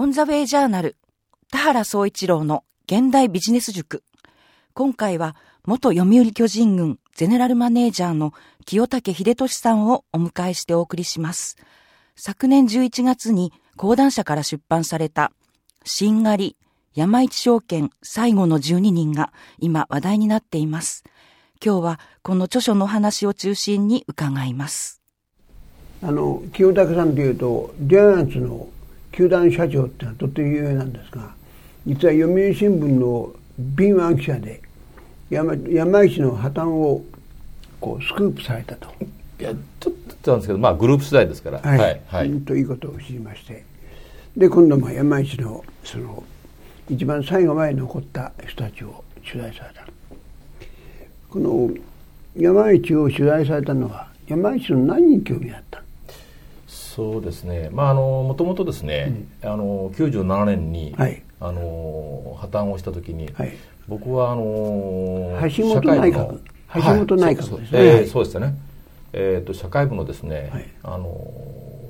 オンザウェイジャーナル、田原総一郎の現代ビジネス塾。今回は、元読売巨人軍ゼネラルマネージャーの清武秀俊さんをお迎えしてお送りします。昨年11月に講談社から出版された、しんがり、山一証券最後の12人が今話題になっています。今日はこの著書の話を中心に伺います。あの清武さんというとジャイアンツの球団社長ってのはとっても有名なんですが実は読売新聞の敏腕記者で山山石の破綻をこうスクープされたと。いやちょっとなんですけど、まあ、グループ次第ですから。はい、はい、はい、ということを知りまして。で今度も山石のその一番最後まで残った人たちを取材された。この山市を取材されたのは山市の何に興味あったそうですね、まあ、あのもともとですね、うん、あの97年に、はい、あの破綻をした時に、はい、僕はあの橋本内閣。橋本内閣ですね、はい、そうですね、えーと、社会部のですね、はい、あの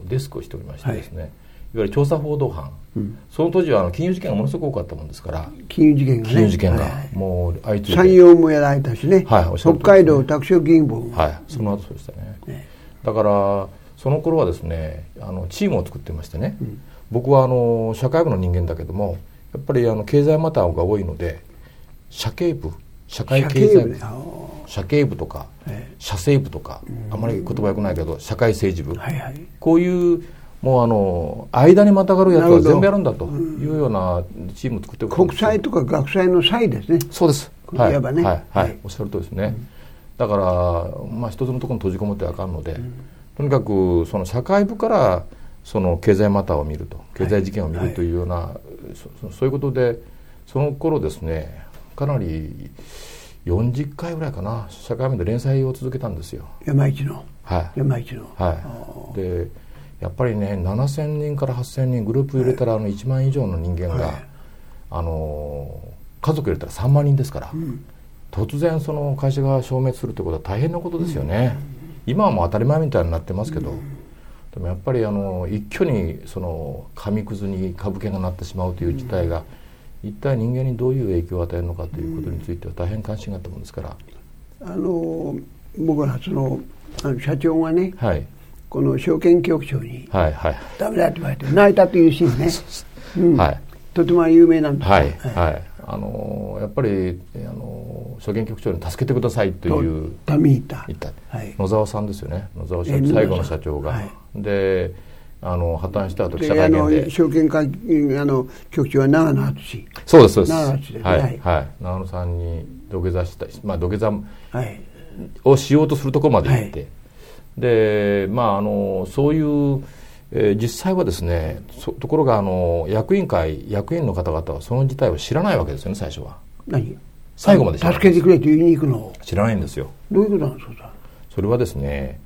デスクをしておりましてですね、はい。わゆる調査報道班、うん、その当時はあの金融事件がものすごく多かったもんですから金融事件がね。金融事件がもう相次いで。山陽もやられたしね、はい、北海道拓殖銀行はいその後そうでしたね、ね、だからその頃はですねあのチームを作ってましてね、うん、僕はあの社会部の人間だけどもやっぱりあの経済マターが多いので社経部社会経済部社経部とか、社政部とか、あまり言葉よくないけど社会政治部、はいはい、こういうもうあの間にまたがるやつは全部やるんだというようなチームを作って国際とか学祭の際ですね。そうです。はい、ね、はい、はい、おっしゃるとですね、うん、だからまあ一つのところに閉じこもってあかんので、うん、とにかくその社会部からその経済マターを見ると経済事件を見るというような、はい。はい、そそういうことでその頃ですねかなり40回ぐらいかな社会面で連載を続けたんですよ。山一の？はい。山一の？はい。でやっぱりね7000人から8000人グループ入れたらあの1万以上の人間が、はい、あの家族入れたら3万人ですから、うん、突然その会社が消滅するってことは大変なことですよね、うん、今はもう当たり前みたいになってますけど、うん、でもやっぱりあの一挙にその紙くずに株券がなってしまうという事態が、一体人間にどういう影響を与えるのかということについては大変関心があったもんですから。あの僕はそのあの社長がね、はい、この証券局長に、はいはい、ダメだって言われて泣いたというシーンね、うん、はい、とても有名なんですはい、はい、あのやっぱりあの証券局長に助けてくださいという野沢さんですよね。野沢社長最後の社長が、はい、であの破綻した後記者会見で。証券会あの局長は長野敦。そうですそうです。長野敦はい、はい、はい、長野さんに土下座したまあ土下座をしようとするところまで行って、でまああのそういう、えー、実際はですねところがあの役員会役員の方々はその事態を知らないわけですよね最初は。何？最後まで助けてくれと言いに行くの？知らないんですよ。どういうことなんですか？それはですね、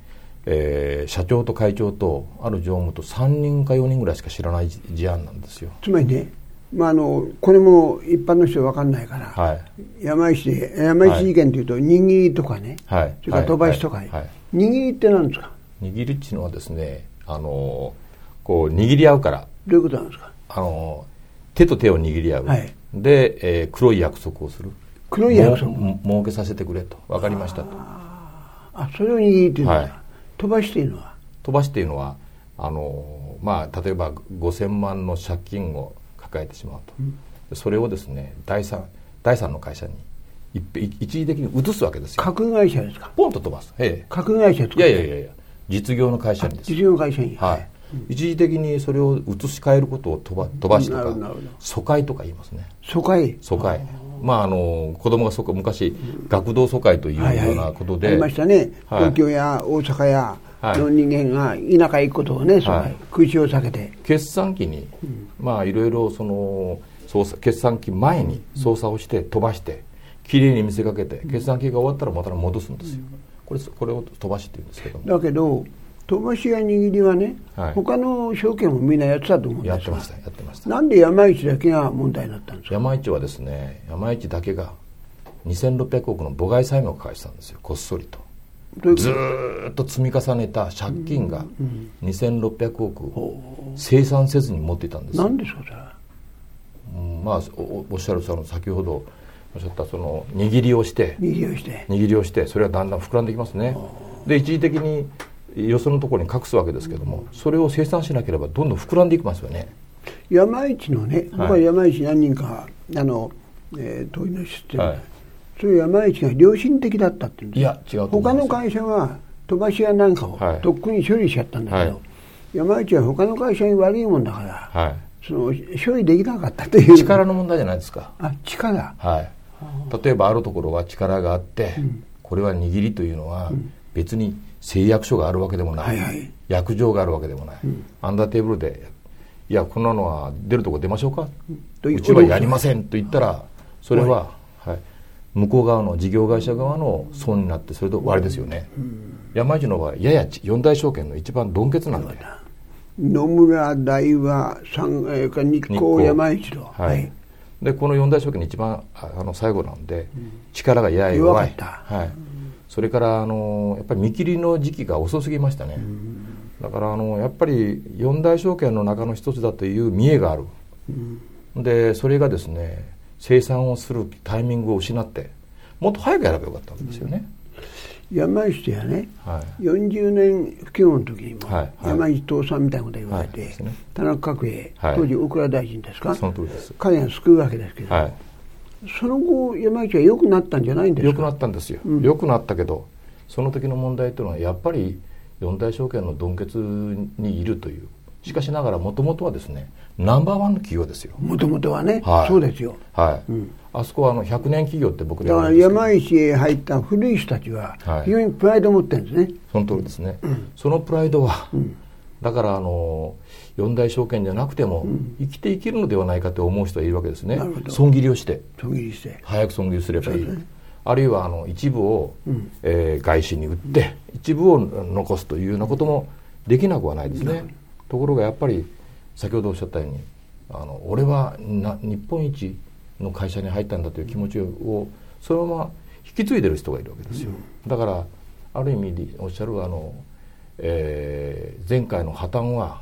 えー、社長と会長とある常務と3人か4人ぐらいしか知らない事案なんですよ。つまりねまあ、あのこれも一般の人は分かんないから、はい、山石で山石事件というと握りとかね、はい、それから飛ばしとか、はい。はい、握りって何ですか？握りっていうのはですねあのこう握り合うから。どういうことなんですか？あの手と手を握り合う、はい、で、えー、黒い約束をする。黒い約束？儲けさせてくれと。分かりましたと。あそれを握りっていうのは、はい、飛ばしっていうのは？飛ばしっていうのはあのまあ例えば5000万の借金を抱えてしまうと、うん、それをですね第三第三の会社に一時的に移すわけですよ。核会社ですか？ポンと飛ばす、ええ、核会社いやいやいやいや実業の会社にです。実業の会社に。はい、うん、一時的にそれを移し替えることを飛ば飛ばしとか疎開とか言いますね。疎開？疎開。まああの子供がそこ昔、うん、学童疎開というようなことで、はい。はい、ありましたね、はい、東京や大阪やの人間が田舎へ行くことをね、はい、食い地を避けて。決算期に、うん、まあいろいろその操作決算期前に操作をして飛ばして、きれいに見せかけて決算期が終わったらまた戻すんですよ、これこれを飛ばしって言うんですけど。だけど飛ばしや握りはね、はい、他の証券もみんなやってたと思うんですやってましたやってました。なんで山一だけが問題になったんですか？山一はですね山一だけが2600億の母外債務を抱えてたんですよ。こっそりと。ずーっと積み重ねた借金が2600億清算せずに持っていたんです何ですかそれうんまあおおっしゃるその先ほどおっしゃったその握りをして握りをして。握りをしてそれはだんだん膨らんできますね。で一時的によそのところに隠すわけですけどもそれを生産しなければどんどん膨らんでいきますよね。山一のね僕は山一何人かあの、えー、遠いの知ってる、はい。それ山一が良心的だったって言うんですいや違う他の会社は飛ばし屋なんかをはい。とっくに処理しちゃったんだけど、はい。山一は他の会社に悪いもんだから、はその処理できなかったという。い力の問題じゃないですか。あ力。はい例えばあるところは力があって、これは握りというのは別に誓約書があるわけでもない、約定があるわけでもない、アンダーテーブルで「いやこんなのは出るとこ出ましょうか」ううちはやりませんと言ったらそれは、はい、向こう側の事業会社側の損になってそれで終わりですよね、山一の場合やや四大証券の一番ドンケツなんで。野村大和三えーか日光山一とはい、でこの四大証券の一番ああの最後なんで、力がやや弱い。はい、それからあのやっぱり見切りの時期が遅すぎましたね、だからあのやっぱり四大証券の中の一つだという見栄がある、でそれがですね生産をするタイミングを失ってもっと早くやればよかったわけですよね、山一やね。はい。40年不況の時にも、はい。はい。山一倒産みたいなこと言われて、はい。ね。田中角栄、はい。当時大蔵大臣ですか？その通りです。彼が救うわけですけど、はい。その後山一は良くなったんじゃないんですか？良くなったんですよ、良くなったけどその時の問題というのはやっぱり四大証券のドンケツにいるというしかしながらもともとはですねナンバーワンの企業ですよ。もともとはね、はい。そうですよ。はい、あそこはあの100年企業って僕でだから山一へ入った古い人たちははい。非常にプライドを持ってるんですね、その通りですね、そのプライドは、だからあの四大証券じゃなくても、生きていけるのではないかと思う人はいるわけですね。損切りをして。途切りして。早く損切りすればいい、あるいはあの一部を、えー外資に売って一部を残すというようなこともできなくはないですね、ところがやっぱり先ほどおっしゃったようにあの俺はな日本一の会社に入ったんだという気持ちをそのまま引き継いでる人がいるわけですよ、だからある意味でおっしゃるあの、えー前回の破綻は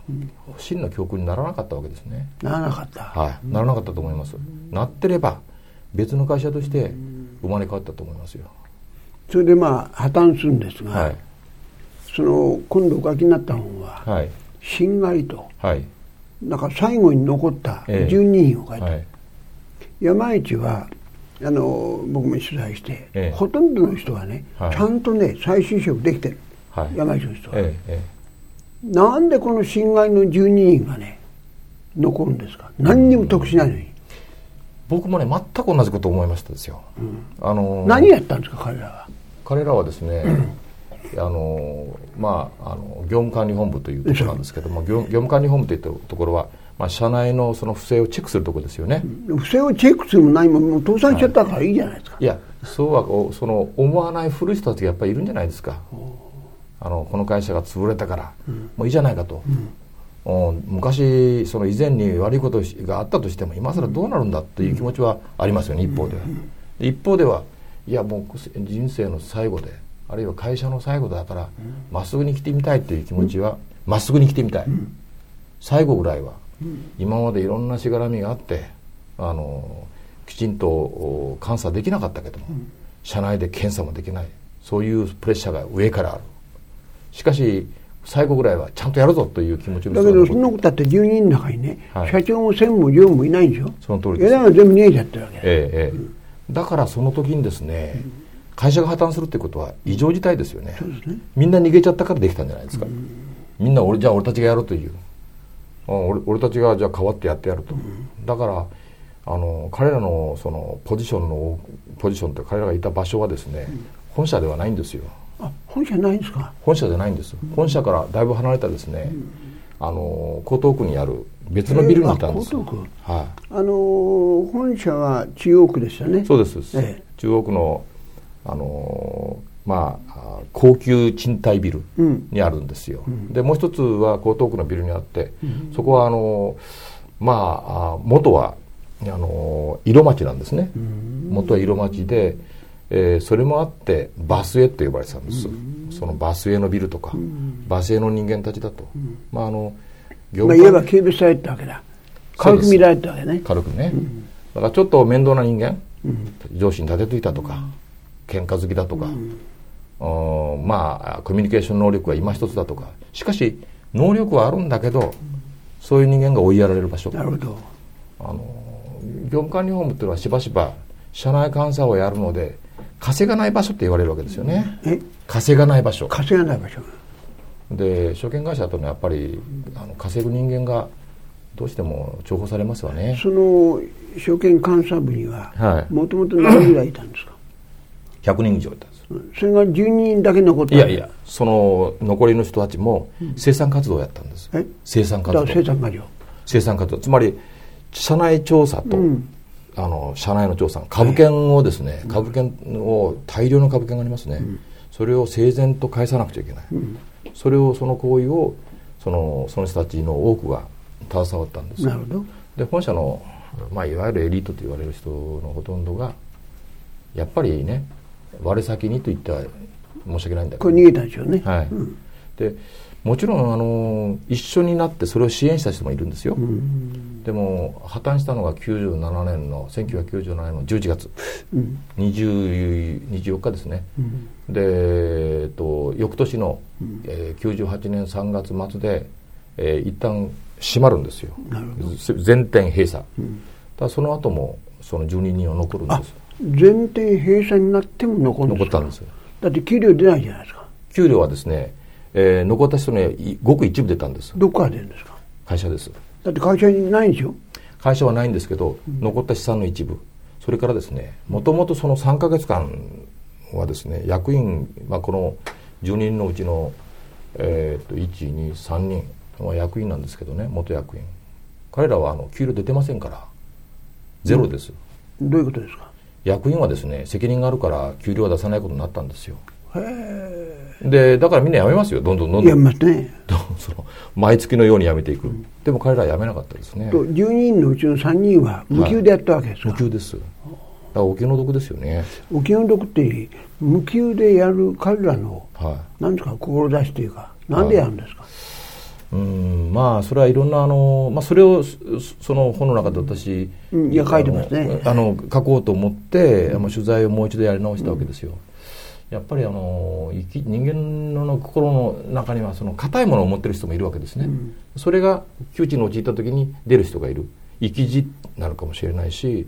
真の教訓にならなかったわけですね、ならなかった、はい、ならなかったと思います、なってれば別の会社として生まれ変わったと思いますよ、それでまあ破綻するんですが、はい。その今度お書きになった本ははい「しんがり」と。はい。だから最後に残ったええ。12人を書いて、はい。山一はあの僕も取材して、ええ。ほとんどの人はね、はい。ちゃんとね再就職できてる、はい。山一の人は、えええなんでこの侵害の12人がね残るんですか？何にも得しないのに、え僕もね全く同じことを思いましたですよ、あの何やったんですか彼らは？彼らはですね、あのまああの業務管理本部というところなんですけども業業務管理本部というところは、まあ、社内のその不正をチェックするところですよね、不正をチェックするも何ももう倒産しちゃったからいいじゃないですか、いやそうはおその思わない古い人たちがやっぱりいるんじゃないですか。あのこの会社が潰れたから、もういいじゃないかと、お昔その以前に悪いことがあったとしても今更どうなるんだという気持ちはありますよね、一方では、で一方ではいやもう人生の最後であるいは会社の最後だからま、っすぐに生きてみたいという気持ちはま、っすぐに生きてみたい、最後ぐらいは、今までいろんなしがらみがあってあのきちんとお監査できなかったけども、社内で検査もできない。そういうプレッシャーが上からある。しかし最後ぐらいはちゃんとやるぞという気持ちのだけどそんなことだって12人の中にね、はい。社長も専務も常務もいないんでしょ？その通りです。枝が全部逃げちゃってるわけええええ、だからその時にですね、会社が破綻するってことは異常事態ですよね。みんな逃げちゃったからできたんじゃないですか、みんな俺じゃあ俺たちがやるという、うん俺俺たちがじゃあ代わってやってやると、だからあの彼らのそのポジションのポジションって彼らがいた場所はですね、本社ではないんですよ。あ本社ないんですか？本社じゃないんです本社からだいぶ離れたですね、あの江東区にある別のビルにいたんです、えーあ江東はい。あのー本社は中央区でしたね。そうです。ええ。中央区の、あのーまああ高級賃貸ビルうん。にあるんですよ、でもう一つは江東区のビルにあって、そこはあのーまああ元はあのー色町なんですね、元は色町で、えーそれもあってバスへと呼ばれてたんです、そのバスへのビルとか、バスへの人間たちだと、まああの業まあ、界いわばされたわけだ。軽く見られたわけね。軽くね、だからちょっと面倒な人間、上司に立てついたとか、喧嘩好きだとか、うん。まあコミュニケーション能力が今一つだとか。しかし能力はあるんだけど、そういう人間が追いやられる場所。なるほど。あの業務管理法務っていうのはしばしば社内監査をやるので稼がない場所って言われるわけですよね、え？稼がない場所。稼がない場所。で証券会社とのはやっぱりあの稼ぐ人間がどうしても重宝されますわね。その証券監査部にははい。もともと何人ぐらいいたんですか？100人以上いたんです。それが12人だけ残った。いやいやその残りの人たちも生産活動をやったんです、え？生産活動。生産過剰生産活動。つまり社内調査と、うん。あの社内の調査株券をですね、株券を大量の株券がありますね、それを整然と返さなくちゃいけない、それをその行為をそのその人たちの多くが携わったんです。なるほど。で本社の、まあ、いわゆるエリートと言われる人のほとんどがやっぱりね我先にと言っては申し訳ないんだけど。これ逃げたんでしょうね。はい、でもちろんあの一緒になってそれを支援した人もいるんですよ、でも破綻したのが97年の1997年の11月、20 24日ですね、で、えっと、翌年の、えー98年3月末で、えー一旦閉まるんですよ。全店閉鎖、ただその後もその12人は残るんです全店閉鎖になっても残るんですか残ったんですだって給料出ないじゃないですか。給料はですね、えー残った人にはいごく一部出たんですどこから出るんですか？会社です。だって会社にないんでしょ？会社はないんですけど、残った資産の一部。それからですねもともとその3か月間はですね役員、まあ、この10人のうちの、えー、と123人は役員なんですけどね元役員。彼らはあの給料出てませんから。ゼロです、どういうことですか？役員はですね責任があるから給料は出さないことになったんですよ。でだからみんな辞めますよ。どんどんどんどん。ますね。その毎月のように辞めていく、でも彼らは辞めなかったですね。と12人のうちの3人は無給でやったわけですか、無給です。だからお気の毒ですよね。お気の毒って無給でやる彼らのはなんですか志というかなんでやるんですか、いうんまあそれはいろんなあの、まあ、それをそその本の中で私、うんいや書いてますね。あの書こうと思って、まあ、取材をもう一度やり直したわけですよ、やっぱりあの生き人間の心の中にはその硬いものを持ってる人もいるわけですね、それが窮地に陥った時に出る人がいる。生き字になるかもしれないし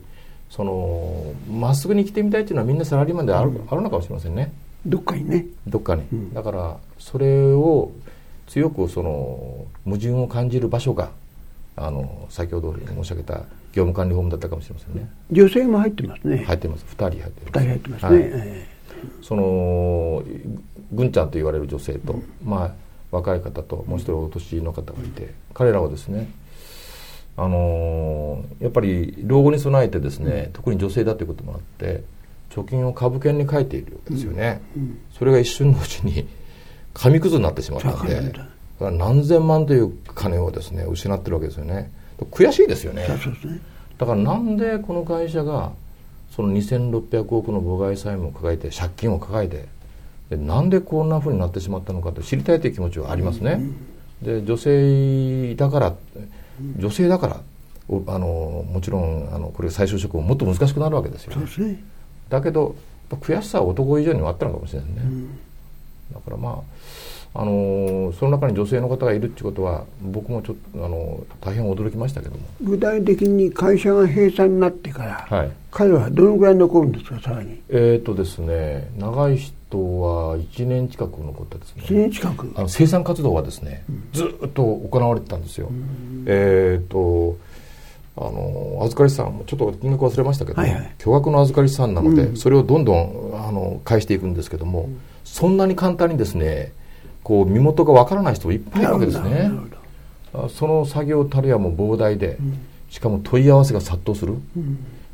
そのまっすぐに生きてみたいっていうのはみんなサラリーマンである,、あるのかもしれませんね。どっかにね。どっかに、だからそれを強くその矛盾を感じる場所があの先ほど申し上げた業務管理法務だったかもしれませんね。女性も入ってますね。入ってます。2人入ってます。2人入ってますね、はい。えそのぐんちゃんと言われる女性と、まあ若い方ともう一人お年の方がいて彼らはですねあのーやっぱり老後に備えてですね、特に女性だということもあって貯金を株券に書いているわけですよね、それが一瞬のうちに紙くずになってしまったんで何千万という金をですね失ってるわけですよね。悔しいですよね。だからなんでこの会社がその2600億の母外債務を抱えて借金を抱えてでなんでこんなふうになってしまったのかと知りたいという気持ちはありますね、で女性だから女性だからおあのもちろんあのこれ再就職ももっと難しくなるわけですよね。だけど悔しさは男以上にはあったのかもしれないね、だからまああのその中に女性の方がいるっていうことは僕もちょっとあの大変驚きましたけども。具体的に会社が閉鎖になってから、はい。彼はどのぐらい残るんですかさらに？えーとですね、長い人は1年近く残ったですね。1年近く？あの生産活動はですね、ずっと行われてたんですよ、えーとあの預かり資産ちょっと金額忘れましたけど、はいはい。巨額の預かり資産なので、それをどんどんあの返していくんですけども、そんなに簡単にですねこう身元がわからない人もいっぱいいるわけですね。その作業たるやもう膨大で、しかも問い合わせが殺到する、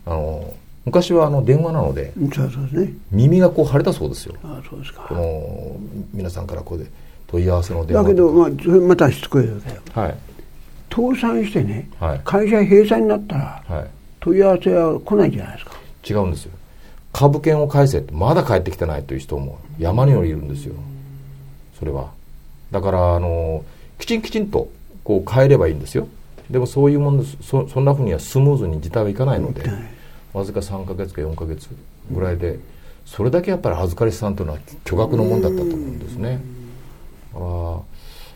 あの昔はあの電話なのでね。耳がこう腫れたそうですよ。ああそうですか。この皆さんからこうで問い合わせの電話だけど、まあ、それまたしつこいよ。はい。倒産してね、はい。会社閉鎖になったらはい。問い合わせは来ないじゃないですか。違うんですよ株券を返せってまだ帰ってきてないという人も山によりいるんですよ。それは。だからあのきちんきちんとこう変えればいいんですよ。でもそういうものそそんなふうにはスムーズに事態はいかないので、わずか3か月か4か月ぐらいで、それだけやっぱり預かり資産というのは巨額のもんだったと思うんですね。だから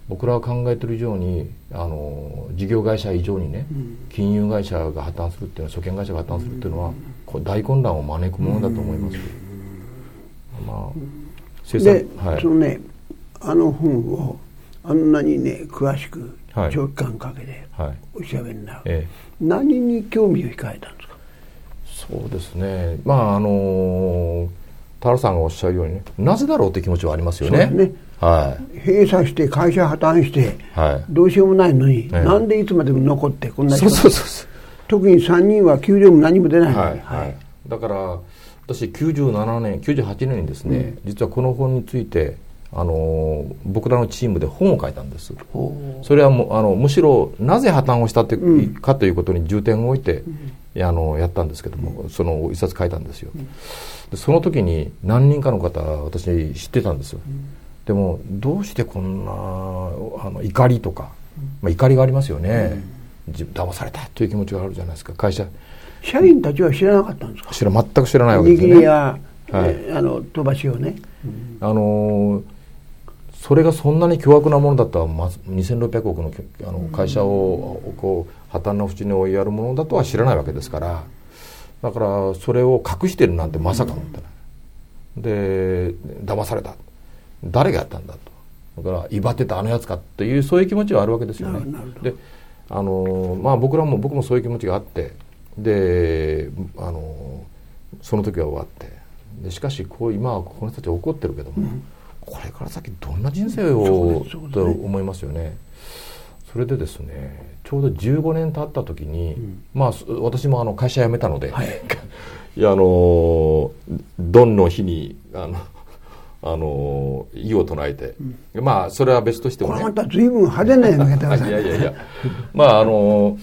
僕らが考えてる以上にあの事業会社以上にね、金融会社が破綻するっていうのは証券会社が破綻するっていうのは、これ大混乱を招くものだと思います。まあで、はい、そのねあの本をあんなにね詳しく長期間かけてお調べになる、はいええ、何に興味を控えたんですか？そうですね。まああの田原さんがおっしゃるようにねなぜだろうって気持ちはありますよね。ね。はい、閉鎖して会社破綻して、はい、どうしようもないのに、え、なんでいつまでも残ってこんな人そうそうそう特に3人は給料も何も出ない、はい、はい、だから私97年98年にですね、うん、実はこの本についてあの僕らのチームで本を書いたんです。それはもあのむしろなぜ破綻をしたって、うん、かということに重点を置いて、うん、あのやったんですけどもその一冊書いたんですよ、でその時に何人かの方私知ってたんですよ、でもどうしてこんなあの怒りとか、まあ、怒りがありますよね、うん、騙されたという気持ちがあるじゃないですか。会社。社員たちは知らなかったんですか？知ら全く知らないわけですよね。や、はい、あの飛ばしをね、あのーそれがそんなに巨額なものだったら、ま、2600億のあの会社をこう破綻の淵に追いやるものだとは知らないわけですから。だからそれを隠してるなんてまさか思ってない、で騙された。誰がやったんだと。だから威張ってたあのやつかっていうそういう気持ちはあるわけですよね。であのまあ僕らも僕もそういう気持ちがあってであのその時は終わってでしかしこう今はこの人たち怒ってるけども、うん。これから先どんな人生を、と思いますよね。それでですねちょうど15年経った時に、うん、まあ私もあの会社辞めたので、はい、いやあのドンの日にあのあの異を唱えて、うん、まあそれは別としてもね。また随分派手なやめ方いやいやいや。まああの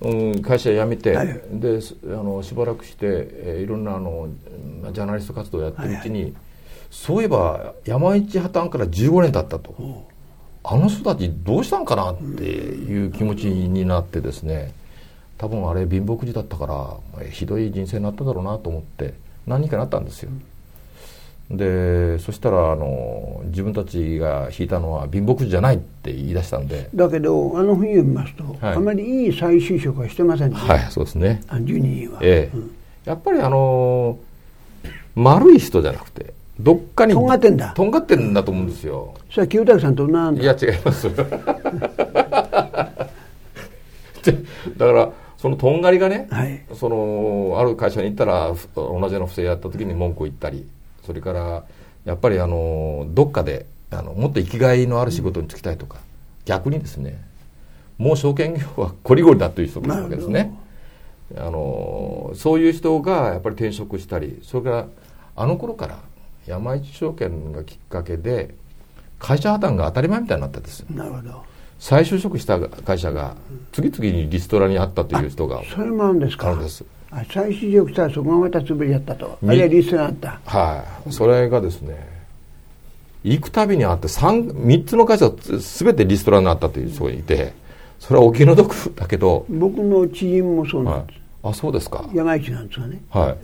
うん、会社辞めて、はい、であのしばらくして、えー、いろんなあのジャーナリスト活動をやってるうちに、はいはいそういえば山一破綻から15年経ったと、あの人たちどうしたんかなっていう気持ちになってですね。多分あれ貧乏くじだったからひどい人生になっただろうなと思って何人かなったんですよ。でそしたらあの自分たちが引いたのは貧乏くじじゃないって言い出したんで。だけどあの本読みますと、はい、あまりいい再就職はしてませんね。はいそうですね。12人は、ええ、うん、やっぱりあの丸い人じゃなくてどっかにとんがってんだ。とんがってんだと思うんですよ。それは清武さんとなんいや違います。だからそのとんがりがね、はい、そのある会社に行ったら同じような不正やった時に文句を言ったりそれからやっぱりあのどっかであのもっと生きがいのある仕事に就きたいとか、うん、逆にですねもう証券業はこりごりだという人もいるわけですね。あのそういう人がやっぱり転職したりそれからあの頃から山一証券がきっかけで会社破綻が当たり前みたいになったんです。なるほど。再就職した会社が次々にリストラにあったという人がそれもあるんですか？あるんです再就職したらそこがまた潰れちゃったと。あるいはリストラあった。はい。それがですね行くたびにあって 3, 3つの会社全てリストラになったという人がいてそれはお気の毒だけど僕の知人もそうなんです、はい、あそうですか。山一なんですがね。はい、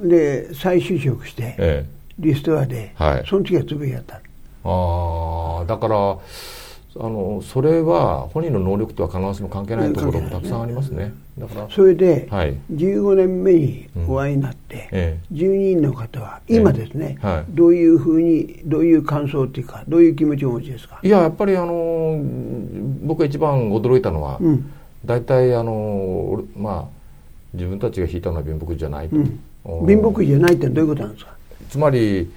うん。で再就職して、ええ、リストアで、はい、その時は潰れやった。ああだからあのそれは本人の能力とは必ずしも関係ないところもたくさんありますね。だからそれで、はい、15年目にお会いになって、うん。ええ、12人の方は今ですね、えはい、どういうふうにどういう感想っていうかどういう気持ちをお持ちですか？いややっぱりあの僕が一番驚いたのは、うん、大体あのまあ自分たちが引いたのは貧乏じゃないと、うん。貧乏じゃないってどういうことなんですか？つまり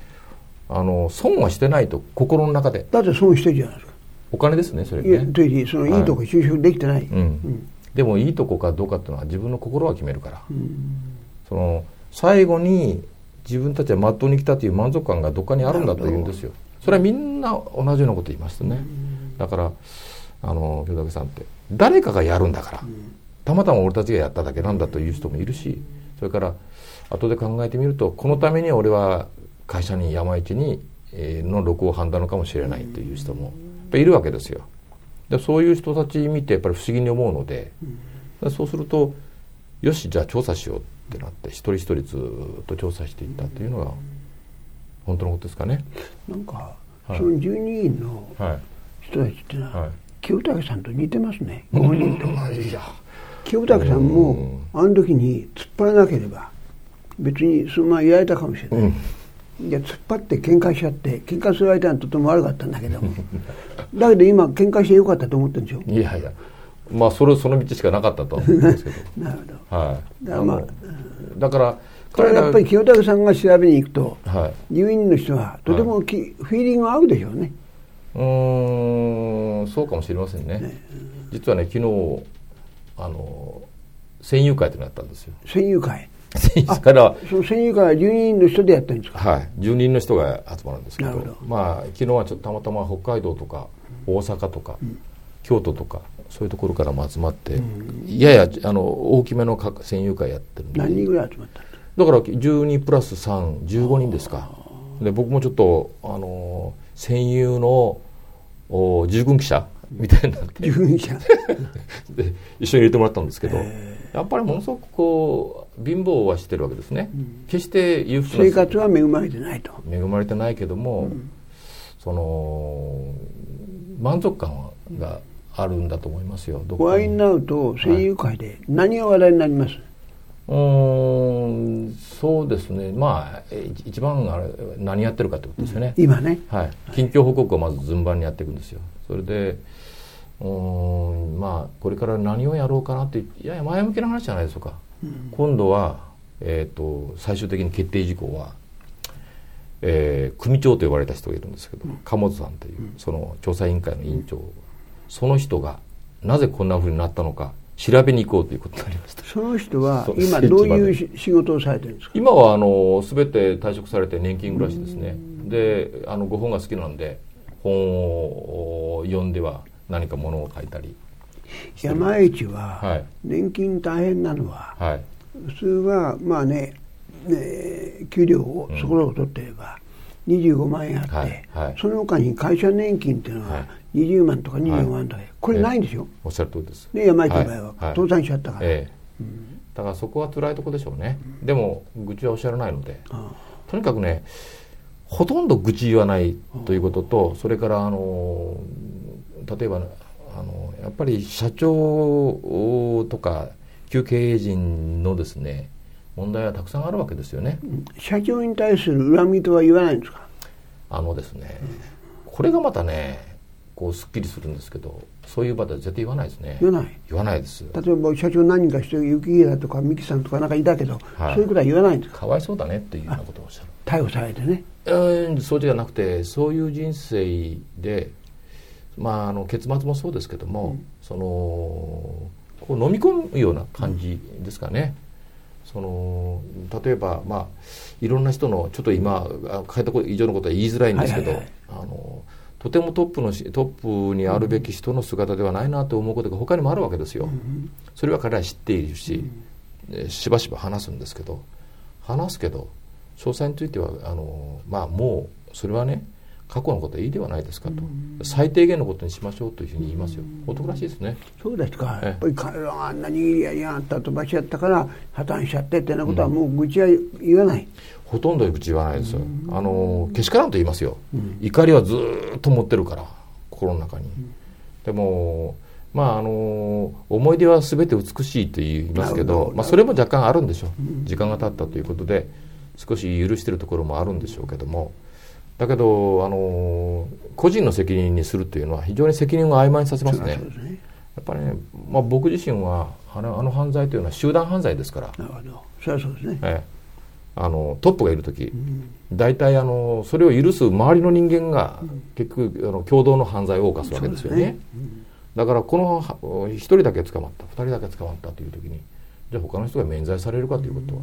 あの損はしてないと心の中で。だって損してるじゃないですかお金ですねそれね。いやそのい。いとこ就職できてない、はいうん。うん、でもいいとこかどうかっていうのは自分の心は決めるから、うん、その最後に自分たちはまっとうに来たという満足感がどっかにあるんだというんですよ。それはみんな同じようなこと言いますね、だからあの清武さんって誰かがやるんだから、たまたま俺たちがやっただけなんだという人もいるしそれから後で考えてみるとこのために俺は会社に山一にの録音犯なのかもしれないという人もいるわけですよ。でそういう人たち見てやっぱり不思議に思うので、そうするとよしじゃあ調査しようってなって一人一人ずっと調査していったというのが本当のことですかね。なんか、はい、その12人の人たちってのは、はい、清武さんと似てますね。ご本人と。清武さんもあの時に突っ張らなければ別にそのままやられたかもしれない。うんいや突っ張って喧嘩しちゃって喧嘩する相手はとても悪かったんだけど。だけど今喧嘩してよかったと思ってるんでしょ？いやいや。まあそれその道しかなかったと思うんですけど。なるほど、はい、だから,、まあ、だからこれやっぱり清武さんが調べに行くと、はい、入院の人はとてもき、はい、フィーリング合うでしょうね。うんそうかもしれませんね、ね、実はね昨日あの戦友会ってのやったんですよ。戦友会から。その戦友会は12人の人でやってるんですか？はい。12人の人が集まるんですけど。まあ昨日はちょっとたまたま北海道とか大阪とか、うん、京都とかそういうところからも集まって、うん、ややあの大きめの戦友会やってるんで。何人ぐらい集まっただから12プラス315人ですか。で僕もちょっとあの戦友のお従軍記者みたいになって。従軍記者。で一緒に入れてもらったんですけどやっぱりものすごくこう貧乏はしてるわけですね、うん、決して裕福な生活は恵まれてないと。恵まれてないけども、うん、その満足感があるんだと思いますよ。お会いに。なると声優界で何が話題になります、はいうんそうですね。まあ一番あれ何やってるかってことですよね、うん、今ね。はい。近況報告をまず順番にやっていくんですよ。それでうんまあこれから何をやろうかなっていやいや前向きな話じゃないでしょうか、うん、今度は、えーと、最終的に決定事項は、えー、組長と呼ばれた人がいるんですけど、うん、鴨さんというその調査委員会の委員長、その人がなぜこんなふうになったのか調べに行こうということになりました。その人は今どういう仕事をされてるんですか？今はあの全て退職されて年金暮らしですねであのご本が好きなんで本を読んでは何かものを書いたり。山市は年金大変なのは、はい、普通はまあねね給料をそこらを取ってれば、25万円あって、はいはい、その他に会社年金っていうのは20万とか25万とか、これないんですよ、おっしゃる通りです。ね山市の場合は、倒産しちゃったから、ええ。うん、だからそこは辛いとこでしょうね、うん、でも愚痴はおっしゃらないので、とにかくねほとんど愚痴言わないということとそれからあの例えばあのやっぱり社長とか旧経営陣のですね問題はたくさんあるわけですよね。社長に対する恨みとは言わないんですか？あのですね、これがまたねこうすっきりするんですけどそういう場では絶対言わないですね。言わない？言わないです。例えば社長何人かして雪平とか三木さんとかなんかいたけど、はい、そういうことは言わないんですか？かわいそうだねっていうようなことをおっしゃる。逮捕されてね。うんそうじゃなくてそういう人生でまああの結末もそうですけども、うん、そのこう飲み込むような感じですかね、うん、その例えばまあいろんな人のちょっと今変えた以上のことは言いづらいんですけど、あのとてもトップのトップにあるべき人の姿ではないなと思うことが他にもあるわけですよ。それは彼は知っているし、しばしば話すんですけど話すけど詳細についてはあの、まあ、もうそれはね過去のことはいいではないですかと、最低限のことにしましょうというふうに言いますよ、男らしいですね。そうですか、やっぱり彼らがあんなに握りやりやがった飛ばしやったから破綻しちゃってってなことはもう愚痴は言わない、ほとんど口言わないですよ、あのけしからんと言いますよ、怒りはずっと持ってるから心の中に、でもまああの思い出は全て美しいと言いますけど、まあ、それも若干あるんでしょう、時間が経ったということで少し許してるところもあるんでしょうけどもだけどあの個人の責任にするというのは非常に責任を曖昧にさせますね。やっぱりね、まあ、僕自身はあのあの犯罪というのは集団犯罪ですから。なるほど。それはそうですね、ええ。あのトップがいる時、大体あのそれを許す周りの人間が結局あの共同の犯罪を犯すわけですよね、ね。うん、だからこの1人だけ捕まった2人だけ捕まったという時にじゃあ他の人が免罪されるかということは、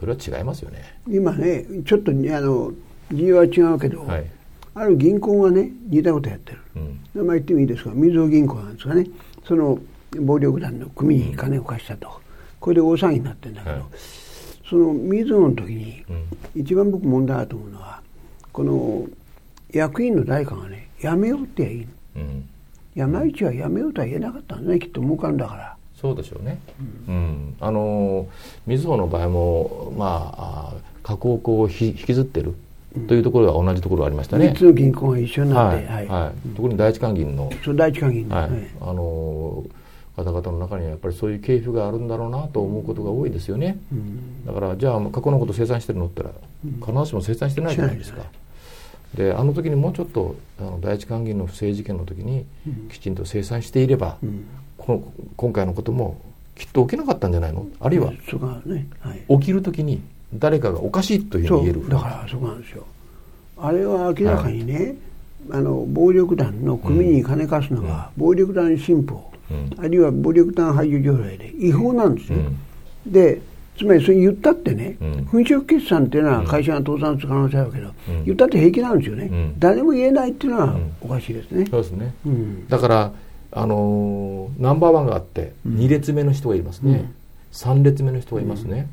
それは違いますよね。今ねちょっとあの理由は違うけど、はい、ある銀行がね似たことやってる、うん、名前言ってもいいですか？みずほ銀行なんですかね。その暴力団の組に金を貸したと、これで大騒ぎになってるんだけど、はい。その水野の時に、一番僕問題あると思うのはこの役員の誰かがね辞めようって言えばいい、うん、山一は辞めようとは言えなかったんだねきっと儲かるんだから。そうでしょうね、うん、うん、あの水穂の場合もまあ加工を引きずってるというところは同じところがありましたね。3つの銀行が一緒になって、はい、はい、特に第一関銀の、そう第一関銀の、はい、あの方々の中にはやっぱりそういう系譜があるんだろうなと思うことが多いですよね。うん、だからじゃあ過去のこと生産してるのって言ったら必ずしも生産してないじゃないですか。であの時にもうちょっとあの第一関銀の不正事件の時にきちんと生産していれば、うん、この今回のこともきっと起きなかったんじゃないの？あるいは、ね。はい、起きる時に誰かがおかしいというふうに言える。だからそうなんですよ。あれは明らかにね、はい、あの暴力団の組に金貸すのが、暴力団新法、うん、あるいは暴力団排除条例で違法なんですよ、うん、でつまりそれ言ったってね、うん、粉飾決算っていうのは会社が倒産する可能性あるけど、うん、言ったって平気なんですよね、うん、誰も言えないっていうのはおかしいですね。そうですね、だからあのー、ナンバーワンがあって、2列目の人がいますね、うん、3列目の人がいますね、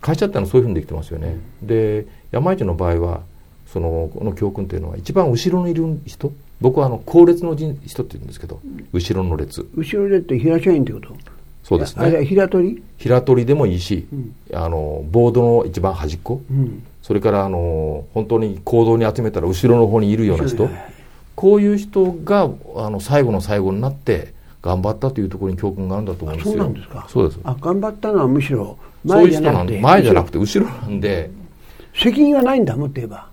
会社ってのはそういうふうにできてますよね、で山市の場合はそのこの教訓というのは一番後ろにいる人僕はあの後列の人って言うんですけど後ろの列。後ろ列って平社員ってこと？そうですね。平取り？平取りでもいいし、うん、あのボードの一番端っこ、うん、それからあの本当に行動に集めたら後ろの方にいるような人、こういう人があの最後の最後になって頑張ったというところに教訓があるんだと思うんですよ。そうなんですか。そうです。あ頑張ったのはむしろ前じゃなくて前じゃなくて後ろ。なんで。責任がないんだもっと言えば。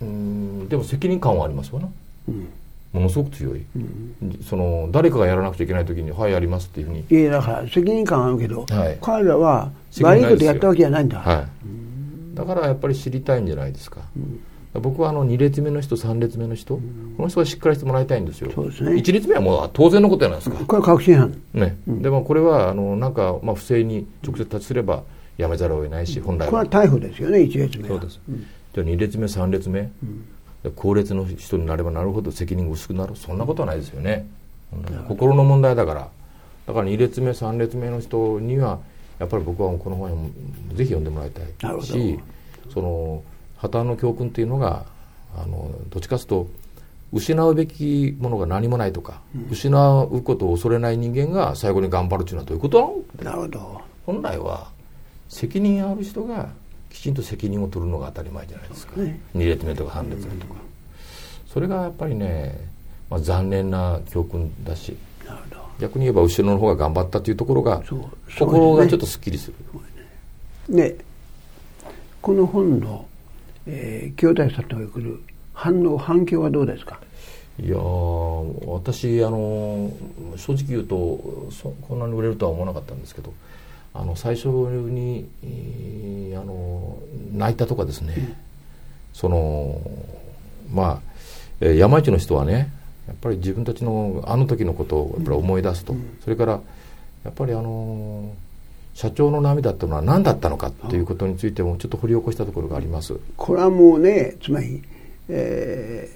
うんでも責任感はありますわな、うん、ものすごく強い、うん、その誰かがやらなくちゃいけない時に「はいやります」っていうふうに。いやだから責任感あるけど、はい、彼らは悪いことやったわけじゃないんだ、はい、だからやっぱり知りたいんじゃないですか、うん僕はあの2列目の人3列目の人、うん、この人はしっかりしてもらいたいんですよ。そうですね。1列目はもう当然のことじゃないですか？これは確信犯。ね、うん、でもこれはあのなんか、まあ、不正に直接立ちすればやめざるを得ないし、本来は。これは逮捕ですよね1列目そうです、じゃあ2列目3列目、後列の人になればなるほど責任が薄くなる。そんなことはないですよね、心の問題だから。だから2列目3列目の人にはやっぱり僕はこの本をぜひ読んでもらいたいしその破綻の教訓っていうのがあのどっちかというと失うべきものが何もないとか、うん、失うことを恐れない人間が最後に頑張るっていうのはどういうことなるほど。本来は責任ある人がきちんと責任を取るのが当たり前じゃないですか、ね、2列目とか3列目とか、うん、それがやっぱりね、まあ、残念な教訓だし逆に言えば後ろの方が頑張ったというところが、心がちょっとすっきりする。ね。この本のえー、兄弟さんと来る反応反響はどうですか？いや私あの正直言うとそこんなに売れるとは思わなかったんですけどあの最初に、えー、あの泣いたとかですね、うん、そのまあ山一の人はねやっぱり自分たちのあの時のことをやっぱり思い出すと、うん、それからやっぱりあの社長の涙っていうのは何だったのかということについてもちょっと掘り起こしたところがあります。これはもうねつまり、え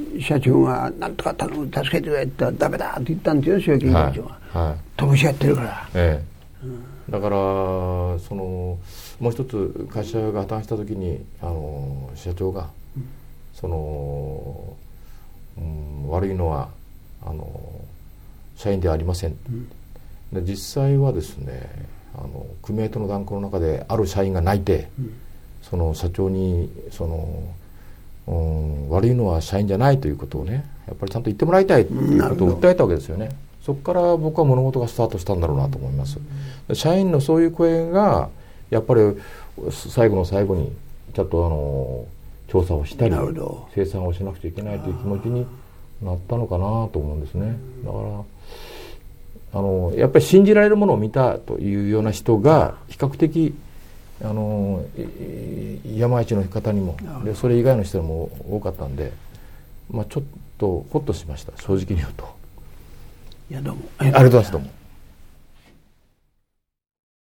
ー、社長が「なんとか頼む助けてくれ」って言ったら「ダメだ」って言ったんですよ集金委員長は、はいはい、飛しやってるから、ええ、うん、だからそのもう一つ会社が破綻した時にあの社長が、うん、その、うん、悪いのはあの社員ではありません、うんで実際はですねあの組合との断交の中である社員が泣いて、うん、その社長にその、うん、悪いのは社員じゃないということをねやっぱりちゃんと言ってもらいたいということを訴えたわけですよね。そこから僕は物事がスタートしたんだろうなと思います。社員のそういう声がやっぱり最後の最後にちゃんとあの調査をしたり生産をしなくちゃいけないという気持ちになったのかなと思うんですね。だからあのやっぱり信じられるものを見たというような人が比較的あの山一の方にもでそれ以外の人にも多かったんで、まあ、ちょっとほっとしました正直に言うと。いやどうも。ありがとうございますどうも